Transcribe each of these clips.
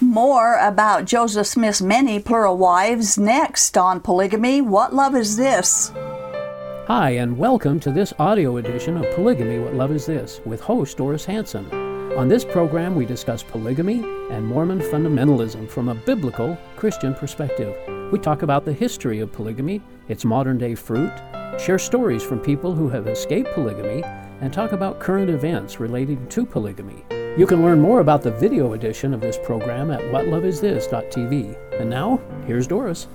More about Joseph Smith's many plural wives next on Polygamy. What Love Is This? Hi, and welcome to this audio edition of Polygamy What Love Is This with host Doris Hanson. On this program, we discuss polygamy and Mormon fundamentalism from a biblical Christian perspective. We talk about the history of polygamy, its modern day fruit, share stories from people who have escaped polygamy, and talk about current events relating to polygamy. You can learn more about the video edition of this program at whatloveisthis.tv. And now, here's Doris.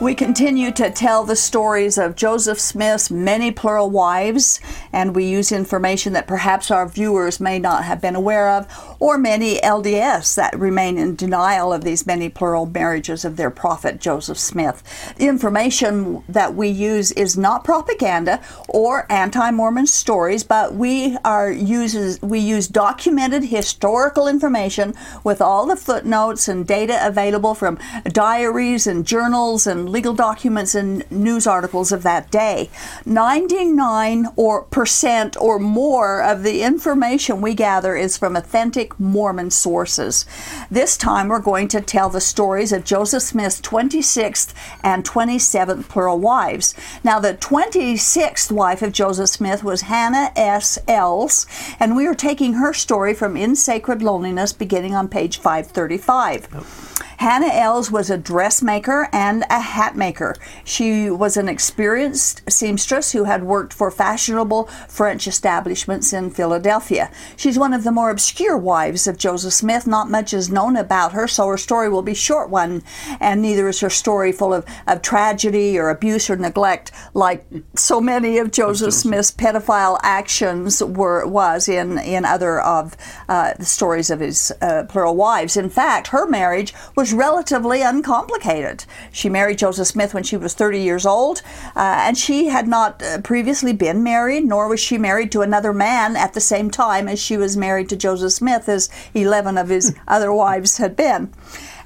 We continue to tell the stories of Joseph Smith's many plural wives, and we use information that perhaps our viewers may not have been aware of, or many LDS that remain in denial of these many plural marriages of their prophet Joseph Smith. The information that we use is not propaganda or anti-Mormon stories, but we are uses we use documented historical information with all the footnotes and data available from diaries and journals and legal documents and news articles of that day. 99 or percent or more of the information we gather is from authentic Mormon sources. This time we're going to tell the stories of Joseph Smith's 26th and 27th plural wives. Now the 26th wife of Joseph Smith was Hannah S. Ells, and we are taking her story from In Sacred Loneliness beginning on page 535. Hannah Ells was a dressmaker and a hat maker. She was an experienced seamstress who had worked for fashionable French establishments in Philadelphia. She's one of the more obscure wives of Joseph Smith. Not much is known about her, so her story will be a short one, and neither is her story full of, of tragedy or abuse or neglect like so many of Joseph Smith's pedophile actions were was in, in other of uh, the stories of his uh, plural wives. In fact, her marriage was was relatively uncomplicated. She married Joseph Smith when she was 30 years old, uh, and she had not uh, previously been married, nor was she married to another man at the same time as she was married to Joseph Smith, as 11 of his other wives had been.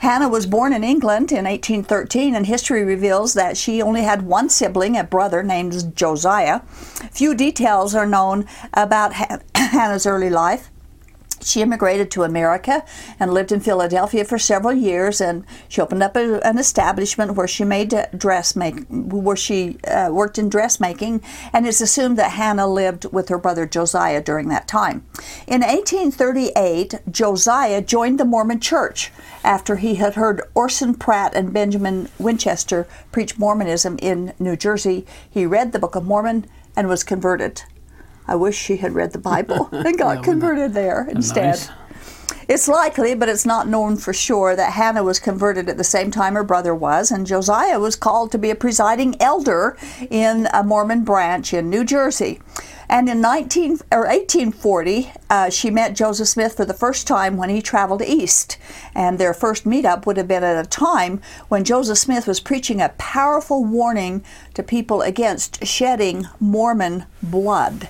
Hannah was born in England in 1813, and history reveals that she only had one sibling, a brother named Josiah. Few details are known about Hannah's early life she immigrated to America and lived in Philadelphia for several years, and she opened up a, an establishment where she made dress make, where she uh, worked in dressmaking, and it's assumed that Hannah lived with her brother Josiah during that time. In 1838, Josiah joined the Mormon Church after he had heard Orson Pratt and Benjamin Winchester preach Mormonism in New Jersey. He read the Book of Mormon and was converted. I wish she had read the Bible and got converted there instead. Nice. It's likely, but it's not known for sure, that Hannah was converted at the same time her brother was, and Josiah was called to be a presiding elder in a Mormon branch in New Jersey. And in 19 or 1840, uh, she met Joseph Smith for the first time when he traveled east. And their first meetup would have been at a time when Joseph Smith was preaching a powerful warning to people against shedding Mormon blood.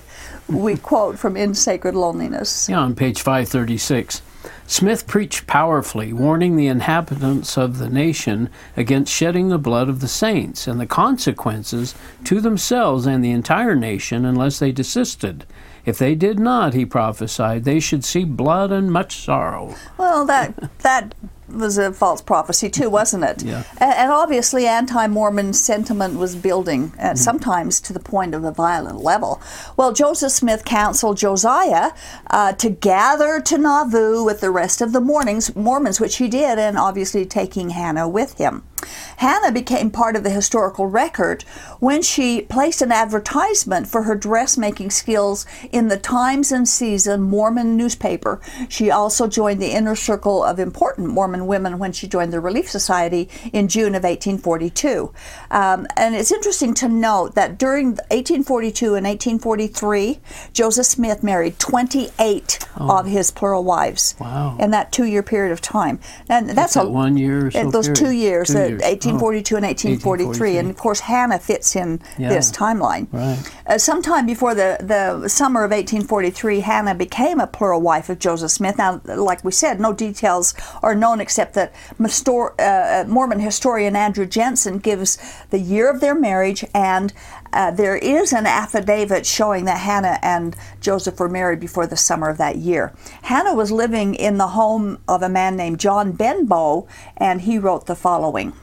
We quote from In Sacred Loneliness. Yeah, on page 536. Smith preached powerfully, warning the inhabitants of the nation against shedding the blood of the saints and the consequences to themselves and the entire nation unless they desisted. If they did not, he prophesied, they should see blood and much sorrow. Well, that that was a false prophecy too, wasn't it? Yeah. And, obviously, anti-Mormon sentiment was building, uh, mm-hmm. sometimes to the point of a violent level. Well, Joseph Smith counseled Josiah uh, to gather to Nauvoo with the rest of the Mormons, Mormons, which he did, and obviously taking Hannah with him. Hannah became part of the historical record when she placed an advertisement for her dressmaking skills in the Times and Season Mormon newspaper. She also joined the inner circle of important Mormon women when she joined the Relief Society in June of 1842. Um, and it's interesting to note that during 1842 and 1843, Joseph Smith married 28 oh. of his plural wives wow. in that two year period of time. And that's, a, one year so Those period. two years. Two years. 1842 oh. and 1843. And of course, Hannah fits in yeah. this timeline. Right. Uh, sometime before the, the summer of 1843, Hannah became a plural wife of Joseph Smith. Now, like we said, no details are known except that uh, Mormon historian Andrew Jenson gives the year of their marriage and uh, there is an affidavit showing that Hannah and Joseph were married before the summer of that year. Hannah was living in the home of a man named John Benbow, and he wrote the following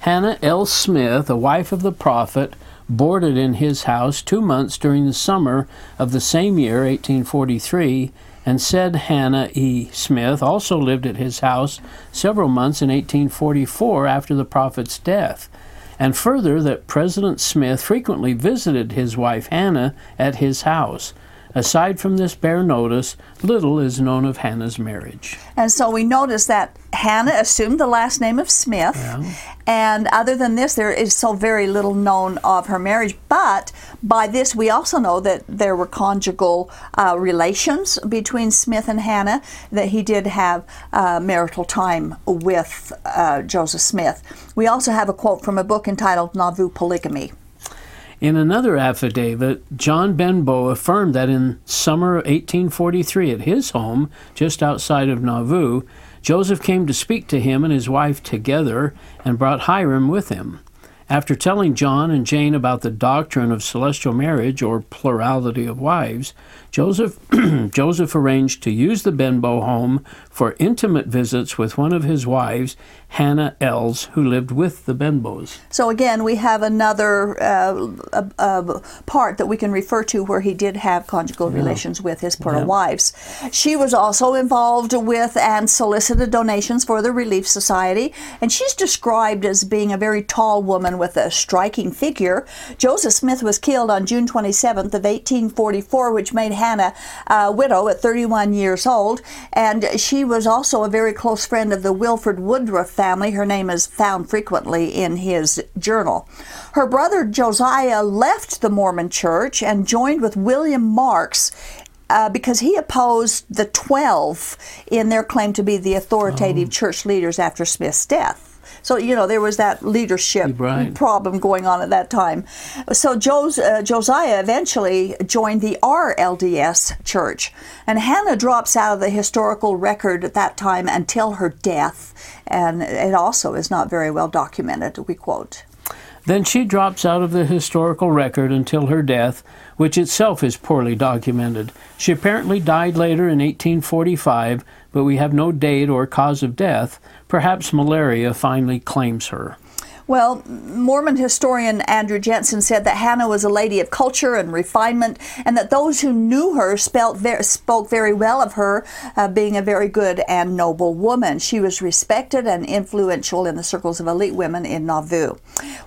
Hannah L. Smith, a wife of the prophet, boarded in his house two months during the summer of the same year, 1843, and said Hannah E. Smith also lived at his house several months in 1844 after the prophet's death and further that President Smith frequently visited his wife Hannah at his house. Aside from this bare notice, little is known of Hannah's marriage. And so we notice that Hannah assumed the last name of Smith. Yeah. And other than this, there is so very little known of her marriage. But by this, we also know that there were conjugal uh, relations between Smith and Hannah, that he did have uh, marital time with uh, Joseph Smith. We also have a quote from a book entitled Nauvoo Polygamy. In another affidavit, John Benbow affirmed that in summer 1843 at his home, just outside of Nauvoo, Joseph came to speak to him and his wife together and brought Hyrum with him. After telling John and Jane about the doctrine of celestial marriage or plurality of wives, Joseph, Joseph arranged to use the Benbow home for intimate visits with one of his wives, Hannah Ells, who lived with the Benbows. So again, we have another uh, uh, uh, part that we can refer to where he did have conjugal yeah. relations with his plural yeah. wives. She was also involved with and solicited donations for the Relief Society, and she's described as being a very tall woman with a striking figure. Joseph Smith was killed on June 27th of 1844, which made Hannah a widow at 31 years old, and she was also a very close friend of the Wilford Woodruff family. Her name is found frequently in his journal. Her brother Josiah left the Mormon church and joined with William Marks uh, because he opposed the 12 in their claim to be the authoritative oh. church leaders after Smith's death. So, you know, there was that leadership right. problem going on at that time. So Jos- uh, Josiah eventually joined the RLDS church. And Hannah drops out of the historical record at that time until her death. And it also is not very well documented, we quote. Then she drops out of the historical record until her death, which itself is poorly documented. She apparently died later in 1845, but we have no date or cause of death. Perhaps malaria finally claims her. Well, Mormon historian Andrew Jenson said that Hannah was a lady of culture and refinement, and that those who knew her very, spoke very well of her, uh, being a very good and noble woman. She was respected and influential in the circles of elite women in Nauvoo.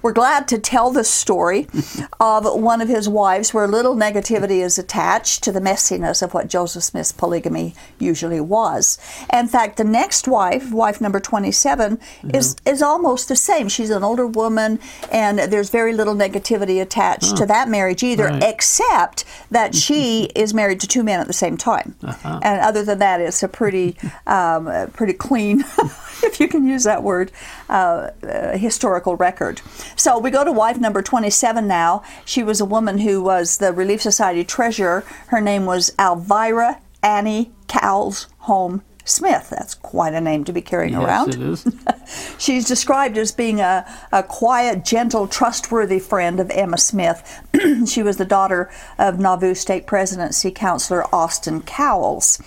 We're glad to tell the story of one of his wives where little negativity is attached to the messiness of what Joseph Smith's polygamy usually was. In fact, the next wife, wife number 27, mm-hmm. is, is almost the same. She's an older woman, and there's very little negativity attached to that marriage either, right. except that she is married to two men at the same time. Uh-huh. And other than that, it's a pretty, um, pretty clean, if you can use that word, uh, uh, historical record. So we go to wife number 27 now. She was a woman who was the Relief Society treasurer. Her name was Elvira Annis Cowles Home Smith. That's quite a name to be carrying yes, around. It is. She's described as being a, a quiet, gentle, trustworthy friend of Emma Smith. she was the daughter of Nauvoo Stake Presidency Counselor Austin Cowles.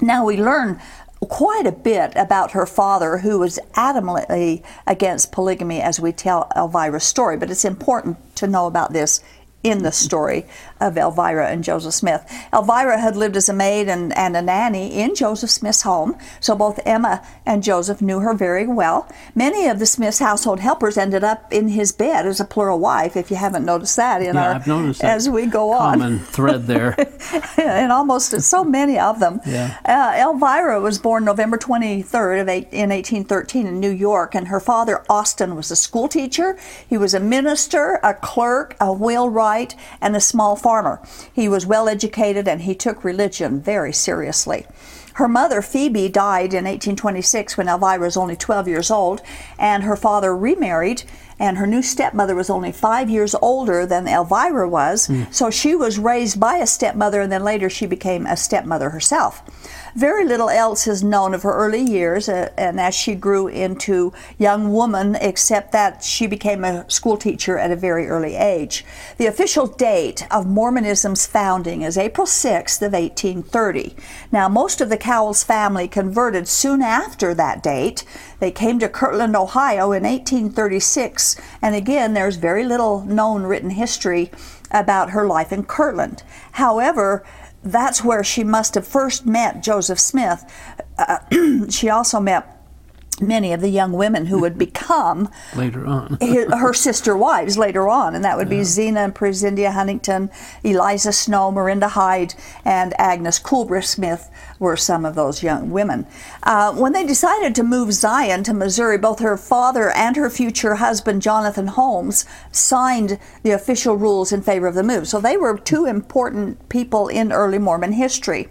Now we learn quite a bit about her father, who was adamantly against polygamy as we tell Elvira's story, but it's important to know about this in the story of Elvira and Joseph Smith. Elvira had lived as a maid and, and a nanny in Joseph Smith's home, so both Emma and Joseph knew her very well. Many of the Smiths' household helpers ended up in his bed as a plural wife, if you haven't noticed that in yeah, our I've noticed as we go on. Common thread there. and almost so many of them. Yeah. Uh, Elvira was born November 23rd of eight, in 1813 in New York, and her father, Austin, was a school teacher. He was a minister, a clerk, a wheelwright, and a small farmer farmer. He was well educated and he took religion very seriously. Her mother, Phoebe, died in 1826 when Elvira was only 12 years old, and her father remarried and her new stepmother was only five years older than Elvira was, so she was raised by a stepmother, and then later she became a stepmother herself. Very little else is known of her early years uh, and as she grew into young woman, except that she became a school teacher at a very early age. The official date of Mormonism's founding is April 6th of 1830. Now, most of the Cowles family converted soon after that date. They came to Kirtland, Ohio in 1836, and again, there's very little known written history about her life in Kirtland. However, that's where she must have first met Joseph Smith. Uh, she also met many of the young women who would become later on his, her sister wives later on, and that would be Zina and Presendia Huntington, Eliza Snow, Marinda Hyde, and Agnes Coolbrith Smith were some of those young women. Uh, when they decided to move Zion to Missouri, both her father and her future husband, Jonathan Holmes, signed the official rules in favor of the move. So they were two important people in early Mormon history.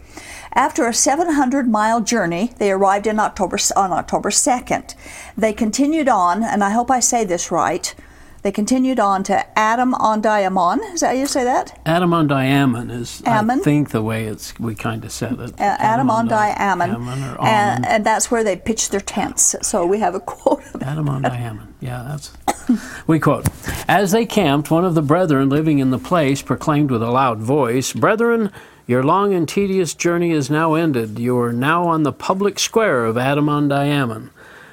After a 700 mile journey, they arrived in October, on October 2nd. They continued on, and I hope I say this right. They continued on to Adam-ondi-Ahman. Is that how you say that? Adam-ondi-Ahman is, I think, the way it's we kind of said it. Uh, Adam-ondi-Ahman. And, and that's where they pitched their tents. So we have a quote Adam-ondi-Ahman. Yeah, that's. We quote As they camped, one of the brethren living in the place proclaimed with a loud voice, Brethren, your long and tedious journey is now ended. You are now on the public square of Adam-ondi-Ahman.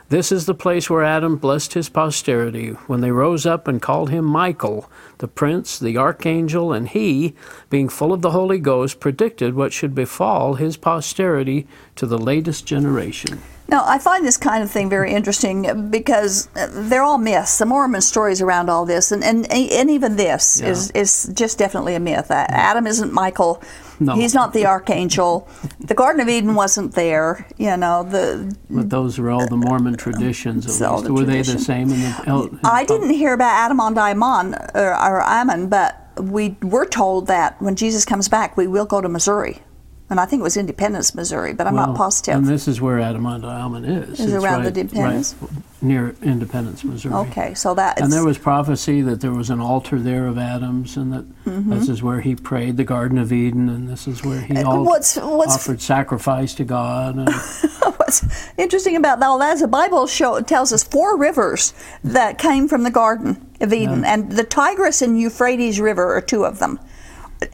This is the place where Adam blessed his posterity when they rose up and called him Michael, the prince, the archangel, and he, being full of the Holy Ghost, predicted what should befall his posterity to the latest generation. Now, I find this kind of thing very interesting because they're all myths. The Mormon stories around all this, and, and, and even this Yeah. is, is just definitely a myth. Adam isn't Michael. No. He's not the archangel. The Garden of Eden wasn't there. You know, the But those are all the Mormon uh, traditions, at least. the Were they the same in the? in the I didn't hear about Adam-ondi-Ahman or, or Ammon, but we were told that when Jesus comes back, we will go to Missouri. And I think it was Independence, Missouri, but I'm well, not positive. And this is where Adam and Adamant is. Is It's around the right- Independence? right near Independence, Missouri. okay, so that And there was prophecy that there was an altar there of Adams, and that Mm-hmm. this is where he prayed, the Garden of Eden, and this is where he Uh, what's- what's- offered sacrifice to God. And What's interesting about all that is the Bible show tells us four rivers that came from the Garden of Eden, and the Tigris and Euphrates River are two of them.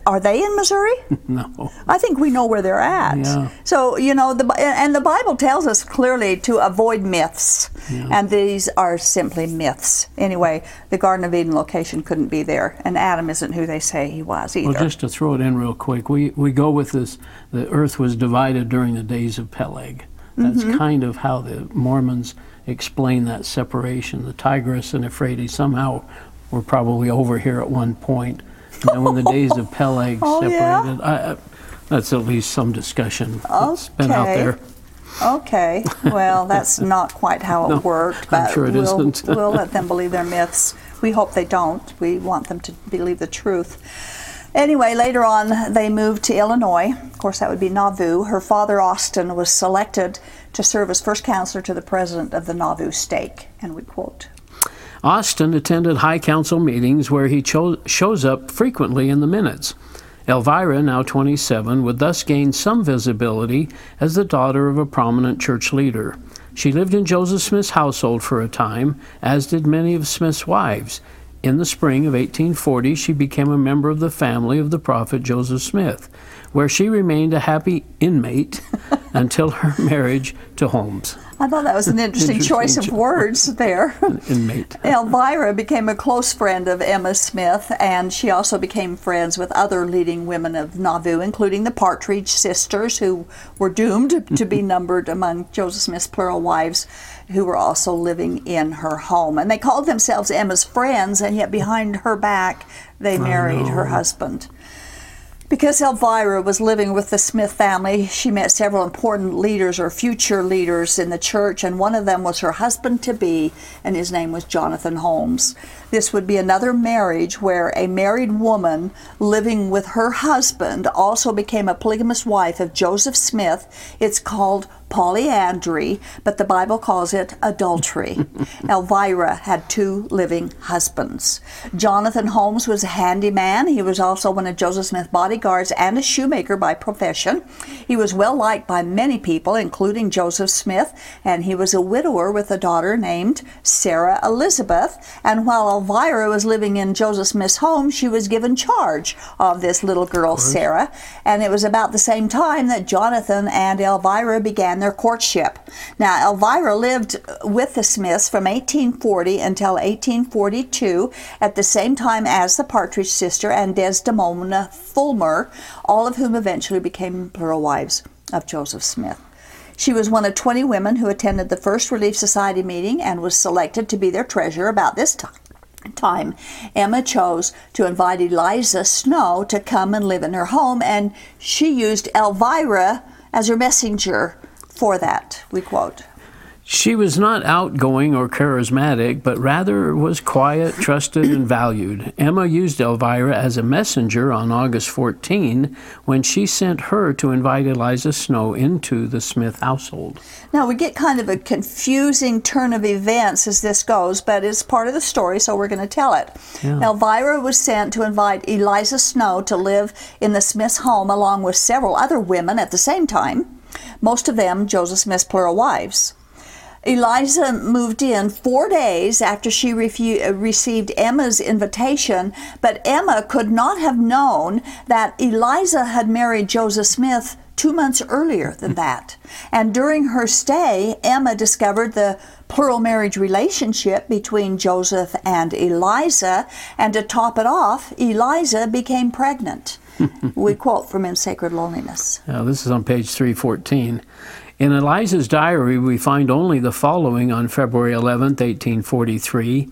Are they in Missouri? no, I think we know where they're at. Yeah. So you know, the and the Bible tells us clearly to avoid myths, Yeah. and these are simply myths. Anyway, the Garden of Eden location couldn't be there, and Adam isn't who they say he was either. well, just to throw it in real quick, we we go with this. The earth was divided during the days of Peleg. That's Mm-hmm. kind of how the Mormons explain that separation. The Tigris and Euphrates somehow were probably over here at one point. And when the days of Peleg Oh, yeah? separated, I, I, that's at least some discussion that's been out Okay. there. Okay, well, that's not quite how it No, worked, I'm but sure it we'll, isn't. we'll let them believe their myths. We hope they don't. We want them to believe the truth. Anyway, later on, they moved to Illinois. Of course, that would be Nauvoo. Her father, Austin, was selected to serve as first counselor to the president of the Nauvoo stake, And we quote Austin attended High Council meetings where he cho- shows up frequently in the minutes. Elvira, now 27, would thus gain some visibility as the daughter of a prominent church leader. She lived in Joseph Smith's household for a time, as did many of Smith's wives. In the spring of 1840, she became a member of the family of the prophet Joseph Smith, where she remained a happy inmate until her marriage to Holmes. I thought that was an interesting, Interesting choice of words there. Inmate. Elvira became a close friend of Emma Smith, and she also became friends with other leading women of Nauvoo, including the Partridge sisters, who were doomed to be numbered among Joseph Smith's plural wives, who were also living in her home. And they called themselves Emma's friends, and yet behind her back, they married her husband. Because Elvira was living with the Smith family, she met several important leaders or future leaders in the church, and one of them was her husband to be, and his name was Jonathan Holmes. This would be another marriage where a married woman living with her husband also became a polygamous wife of Joseph Smith. It's called polyandry, but the Bible calls it adultery. Elvira had two living husbands. Jonathan Holmes was a handyman. He was also one of Joseph Smith's bodyguards and a shoemaker by profession. He was well liked by many people, including Joseph Smith, and he was a widower with a daughter named Sarah Elizabeth. And while Elvira was living in Joseph Smith's home, she was given charge of this little girl, Sarah. And it was about the same time that Jonathan and Elvira began their courtship. Now, Elvira lived with the Smiths from 1840 until 1842 at the same time as the Partridge sister and Desdemona Fullmer, all of whom eventually became plural wives of Joseph Smith. She was one of 20 women who attended the first Relief Society meeting and was selected to be their treasurer about this time time, Emma chose to invite Eliza Snow to come and live in her home, and she used Elvira as her messenger for that, we quote. She was not outgoing or charismatic, but rather was quiet, trusted, and valued. Emma used Elvira as a messenger on August 14 when she sent her to invite Eliza Snow into the Smith household. Now, we get kind of a confusing turn of events as this goes, but it's part of the story, so we're going to tell it. Yeah. Elvira was sent to invite Eliza Snow to live in the Smith's home along with several other women at the same time, most of them Joseph Smith's plural wives. Eliza moved in four days after she refu- received Emma's invitation, but Emma could not have known that Eliza had married Joseph Smith two months earlier than that. And during her stay, Emma discovered the plural marriage relationship between Joseph and Eliza, and to top it off, Eliza became pregnant. We quote from In Sacred Loneliness. Now, this is on page 314. In Eliza's diary, we find only the following on February 11, 1843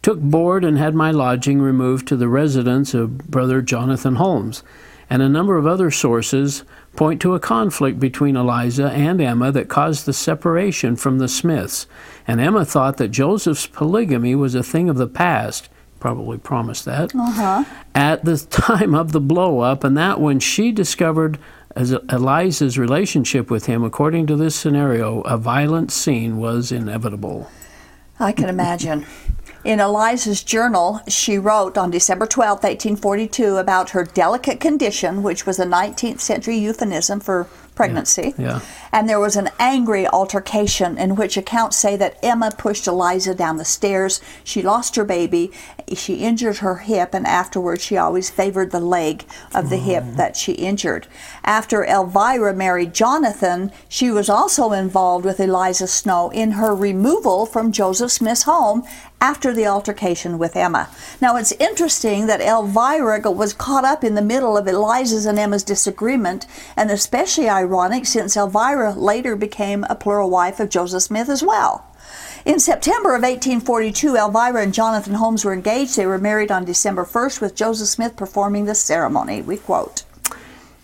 Took board and had my lodging removed to the residence of brother Jonathan Holmes, and a number of other sources point to a conflict between Eliza and Emma that caused the separation from the Smiths. And Emma thought that Joseph's polygamy was a thing of the past probably promised that uh-huh. at the time of the blow up, and that when she discovered as Eliza's relationship with him, according to this scenario, a violent scene was inevitable. I can imagine. In Eliza's journal, she wrote on December 12, 1842, about her delicate condition, which was a 19th century euphemism for pregnancy. Yeah. yeah. And there was an angry altercation in which accounts say that Emma pushed Eliza down the stairs. She lost her baby. She injured her hip, and afterwards she always favored the leg of the mm. hip that she injured. After Elvira married Jonathan, she was also involved with Eliza Snow in her removal from Joseph Smith's home after the altercation with Emma. Now it's interesting that Elvira was caught up in the middle of Eliza's and Emma's disagreement, and especially ironic since Elvira later became a plural wife of Joseph Smith as well. In September of 1842, Elvira and Jonathan Holmes were engaged. They were married on December 1st, with Joseph Smith performing the ceremony. We quote.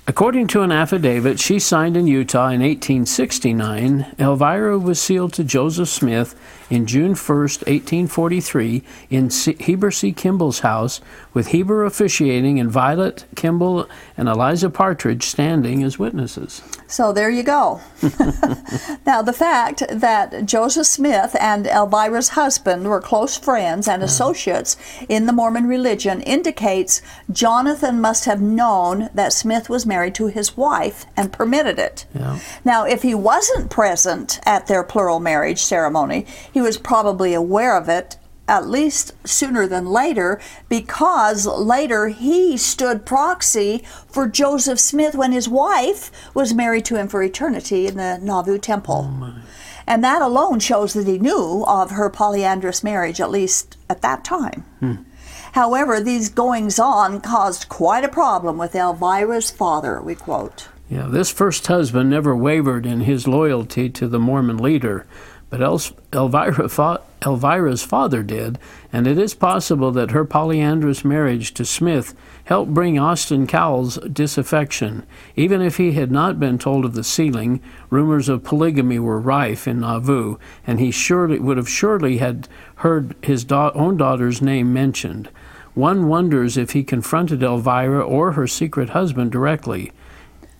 According to an affidavit she signed in Utah in 1869, Elvira was sealed to Joseph Smith in June 1, 1843, in Heber C. Kimball's house, with Heber officiating and Vilate Kimball and Eliza Partridge standing as witnesses. So there you go. now, the fact that Joseph Smith and Elvira's husband were close friends and uh-huh. associates in the Mormon religion indicates Jonathan must have known that Smith was married to his wife and permitted it. Yeah. Now, if he wasn't present at their plural marriage ceremony, he was probably aware of it at least sooner than later because later he stood proxy for Joseph Smith when his wife was married to him for eternity in the Nauvoo Temple. Oh and that alone shows that he knew of her polyandrous marriage, at least at that time. Hmm. However, these goings on caused quite a problem with Elvira's father, we quote. Yeah, this first husband never wavered in his loyalty to the Mormon leader, but Elvira fought Elvira's father did, and it is possible that her polyandrous marriage to Smith helped bring Austin Cowles disaffection. Even if he had not been told of the sealing, rumors of polygamy were rife in Nauvoo, and he surely would have surely had heard his da- own daughter's name mentioned. One wonders if he confronted Elvira or her secret husband directly.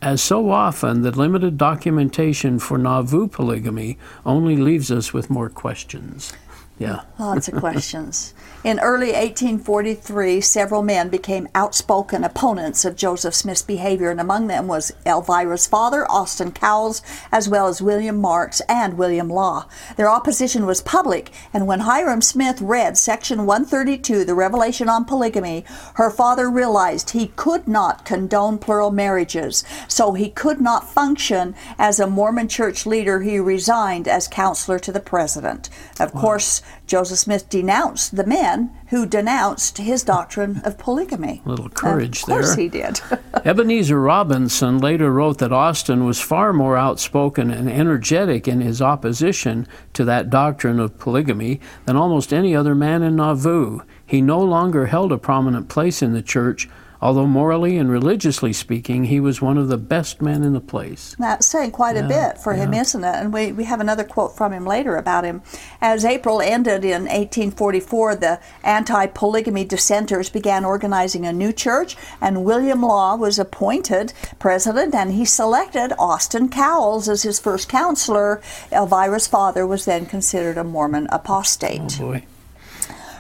As so often, the limited documentation for Nauvoo polygamy only leaves us with more questions. Yeah. Lots of questions. In early 1843, several men became outspoken opponents of Joseph Smith's behavior, and among them was Elvira's father, Austin Cowles, as well as William Marks and William Law. Their opposition was public, and when Hyrum Smith read Section 132, the Revelation on Polygamy, her father realized he could not condone plural marriages, so he could not function as a Mormon church leader. He resigned as counselor to the president. Of wow. course, Joseph Smith denounced the men who denounced his doctrine of polygamy. A little courage of course there. he did. Ebenezer Robinson later wrote that Austin was far more outspoken and energetic in his opposition to that doctrine of polygamy than almost any other man in Nauvoo. He no longer held a prominent place in the church, although morally and religiously speaking, he was one of the best men in the place. That's saying quite yeah, a bit for yeah. him, isn't it? And we, we have another quote from him later about him. As April ended in 1844, the anti polygamy dissenters began organizing a new church, and William Law was appointed president, and he selected Austin Cowles as his first counselor. Elvira's father was then considered a Mormon apostate. Oh boy.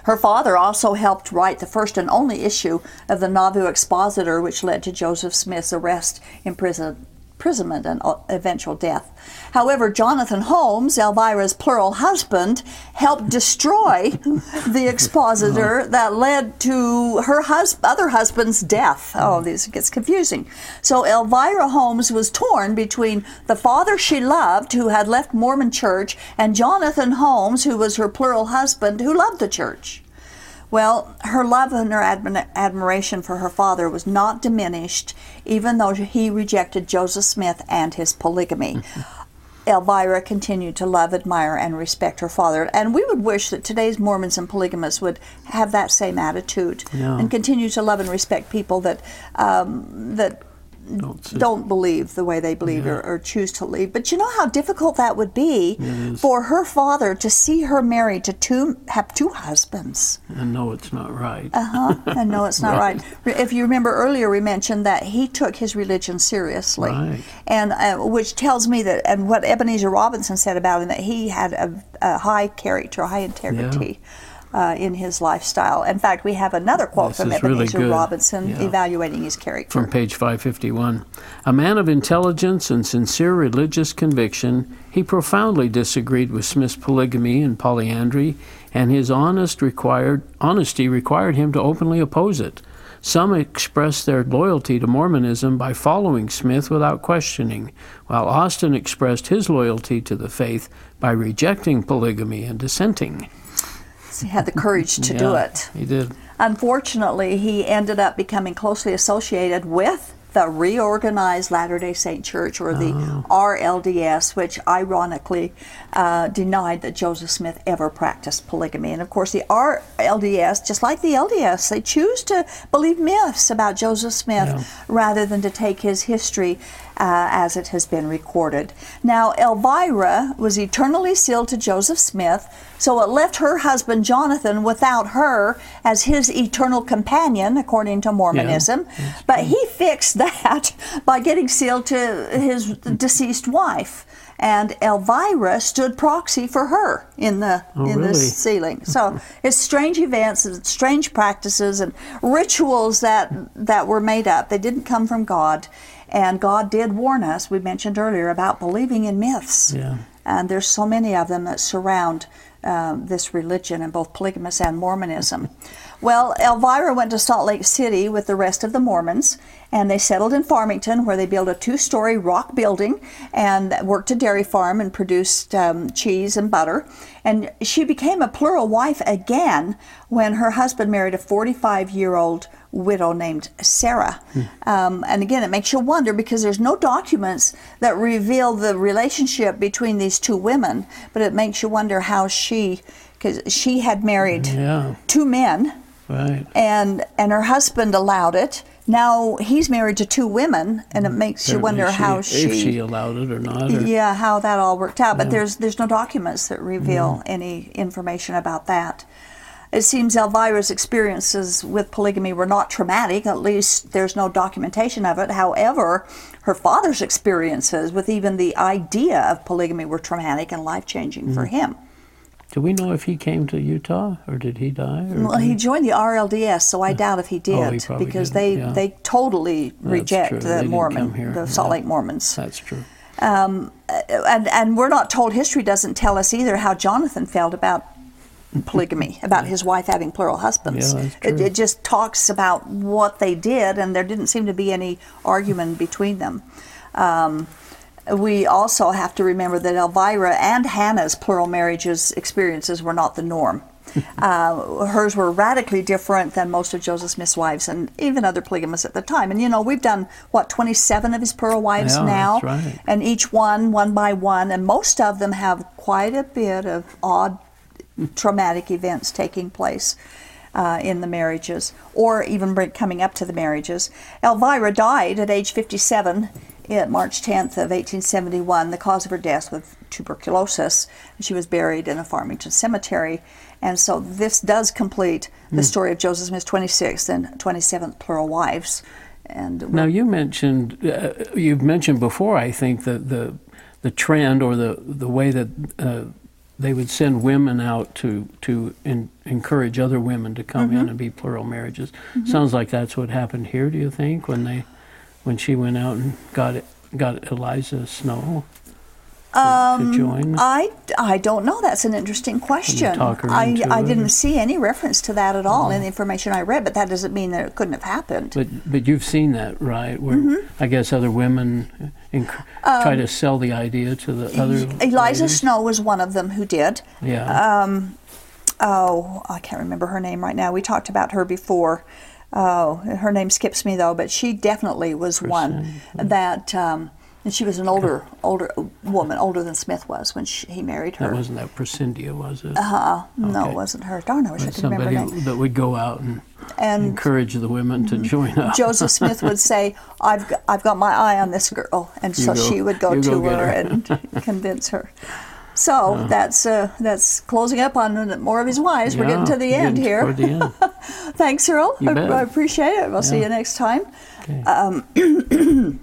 Her father also helped write the first and only issue of the Nauvoo Expositor, which led to Joseph Smith's arrest, imprisonment, imprisonment and uh, eventual death. However, Jonathan Holmes, Elvira's plural husband, helped destroy the expositor that led to her hus- other husband's death. Oh, this gets confusing. So Elvira Holmes was torn between the father she loved, who had left Mormon church, and Jonathan Holmes, who was her plural husband, who loved the church. Well, her love and her admi- admiration for her father was not diminished, even though he rejected Joseph Smith and his polygamy. Elvira continued to love, admire, and respect her father. And we would wish that today's Mormons and polygamists would have that same attitude yeah. and continue to love and respect people that um, that don't, don't believe the way they believe yeah. or, or, choose to leave. But you know how difficult that would be for her father to see her married to two, have two husbands. And know it's not right. Uh huh. And know it's not right. right. If you remember earlier, we mentioned that he took his religion seriously, right. and uh, which tells me that, and what Ebenezer Robinson said about him, that he had a, a high character, high integrity. Yeah uh, in his lifestyle. In fact, we have another quote this from Ebenezer really Robinson yeah. evaluating his character. From page 551. A man of intelligence and sincere religious conviction, he profoundly disagreed with Smith's polygamy and polyandry, and his honest required, honesty required him to openly oppose it. Some expressed their loyalty to Mormonism by following Smith without questioning, while Austin expressed his loyalty to the faith by rejecting polygamy and dissenting. He had the courage to yeah, do it. He did. Unfortunately, he ended up becoming closely associated with the Reorganized Latter day Saint Church, or the oh. RLDS, which ironically uh, denied that Joseph Smith ever practiced polygamy. And of course, the RLDS, just like the LDS, they choose to believe myths about Joseph Smith yeah. rather than to take his history uh, as it has been recorded. Now, Elvira was eternally sealed to Joseph Smith, so it left her husband Jonathan without her as his eternal companion, according to Mormonism. Yeah, but he fixed that by getting sealed to his deceased wife and Elvira stood proxy for her in the oh, in really? the sealing. So it's strange events and strange practices and rituals that that were made up. They didn't come from God, and God did warn us, we mentioned earlier, about believing in myths. Yeah. And there's so many of them that surround um, this religion in both polygamous and Mormonism. Well, Elvira went to Salt Lake City with the rest of the Mormons, and they settled in Farmington, where they built a two-story rock building and worked a dairy farm and produced um, cheese and butter. And she became a plural wife again when her husband married a 45-year-old widow named Sarah. Hmm. Um, and again, it makes you wonder because there's no documents that reveal the relationship between these two women, but it makes you wonder how she, because she had married yeah. two men, right. and and her husband allowed it. Now he's married to two women, and it hmm. makes you wonder she, how she, if she allowed it or not. Or, yeah, how that all worked out. But yeah. there's there's no documents that reveal any information about that. It seems Elvira's experiences with polygamy were not traumatic, at least there's no documentation of it. However, her father's experiences with even the idea of polygamy were traumatic and life changing mm. for him. Do we know if he came to Utah or did he die? well, he joined the RLDS, so I doubt if he did oh, he because didn't. they yeah. they totally That's reject true. the They Mormon, the Salt Yeah. Lake Mormons. That's true. Um, and and we're not told. History doesn't tell us either how Jonathan felt about polygamy, about his wife having plural husbands. Yeah, It, it just talks about what they did, and there didn't seem to be any argument between them. Um, we also have to remember that Elvira and Hannah's plural marriages experiences were not the norm. uh, hers were radically different than most of Joseph Smith's wives and even other polygamists at the time. And you know, we've done what 27 of his plural wives Yeah, now, right. and each one one by one, and most of them have quite a bit of odd, traumatic events taking place. Uh, in the marriages, or even coming up to the marriages. Elvira died at age 57 at March 10th of 1871. The cause of her death was tuberculosis. She was buried in a Farmington cemetery. And so this does complete the story of Joseph Smith's 26th and 27th plural wives. And Now you mentioned uh, you've mentioned before. I think that the the trend or the the way that uh, they would send women out to to in, encourage other women to come Mm-hmm. in and be plural marriages. Sounds like that's what happened here. Do you think when they when she went out and got it, got Eliza Snow to, Um, to join? I, I don't know. That's an interesting question. I, I didn't see any reference to that at all in the information I read, but that doesn't mean that it couldn't have happened. But but you've seen that, right? Where Mm-hmm. I guess other women enc- try to sell the idea to the other. Um, Eliza ladies. Snow was one of them who did. Yeah. Um, oh, I can't remember her name right now. We talked about her before. Oh, her name skips me though, but she definitely was one that. Um, and she was an older, older woman, older than Smith was when she, he married her. that wasn't that Presendia, was it? uh, no, okay. it wasn't her. Darn, I wish I could remember her somebody name. that would go out and, And Mm-hmm. encourage the women to join up. Joseph Smith would say, "I've got, I've got my eye on this girl," and so go- she would go to go her, her. and convince her. So that's uh, that's closing up on more of his wives. We're getting to the end here. the end. Thanks, Earl. You I. I appreciate it. We'll see you next time. Okay.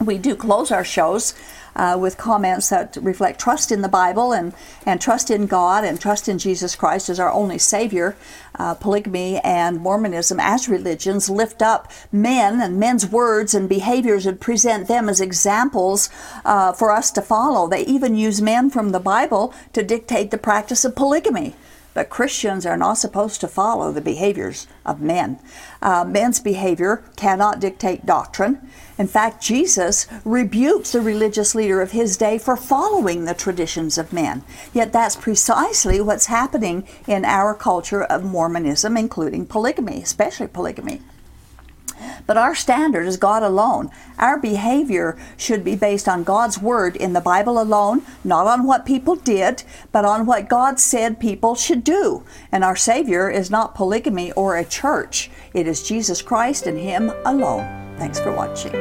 We do close our shows uh, with comments that reflect trust in the Bible and, and trust in God and trust in Jesus Christ as our only Savior. Uh, polygamy and Mormonism as religions lift up men and men's words and behaviors and present them as examples uh, for us to follow. They even use men from the Bible to dictate the practice of polygamy. But Christians are not supposed to follow the behaviors of men. Uh, men's behavior cannot dictate doctrine. In fact, Jesus rebuked the religious leader of his day for following the traditions of men. Yet that's precisely what's happening in our culture of Mormonism, including polygamy, especially polygamy. But our standard is God alone. Our behavior should be based on God's word in the Bible alone, not on what people did, but on what God said people should do. And our Savior is not polygamy or a church, it is Jesus Christ and Him alone. Thanks for watching.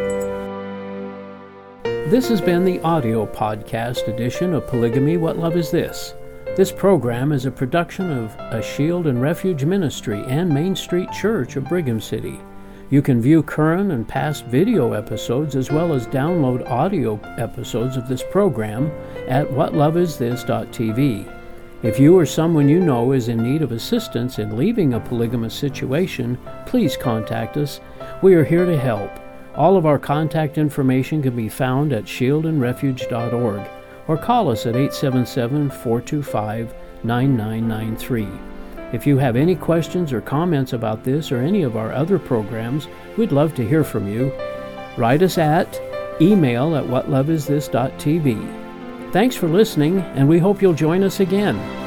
This has been the audio podcast edition of Polygamy What Love Is This? This program is a production of A Shield and Refuge Ministry and Main Street Church of Brigham City. You can view current and past video episodes as well as download audio episodes of this program at whatloveisthis.tv. If you or someone you know is in need of assistance in leaving a polygamous situation, please contact us. We are here to help. All of our contact information can be found at shieldandrefuge.org or call us at 877 425 9993. If you have any questions or comments about this or any of our other programs, we'd love to hear from you. Write us at email at whatloveisthis.tv. Thanks for listening, and we hope you'll join us again.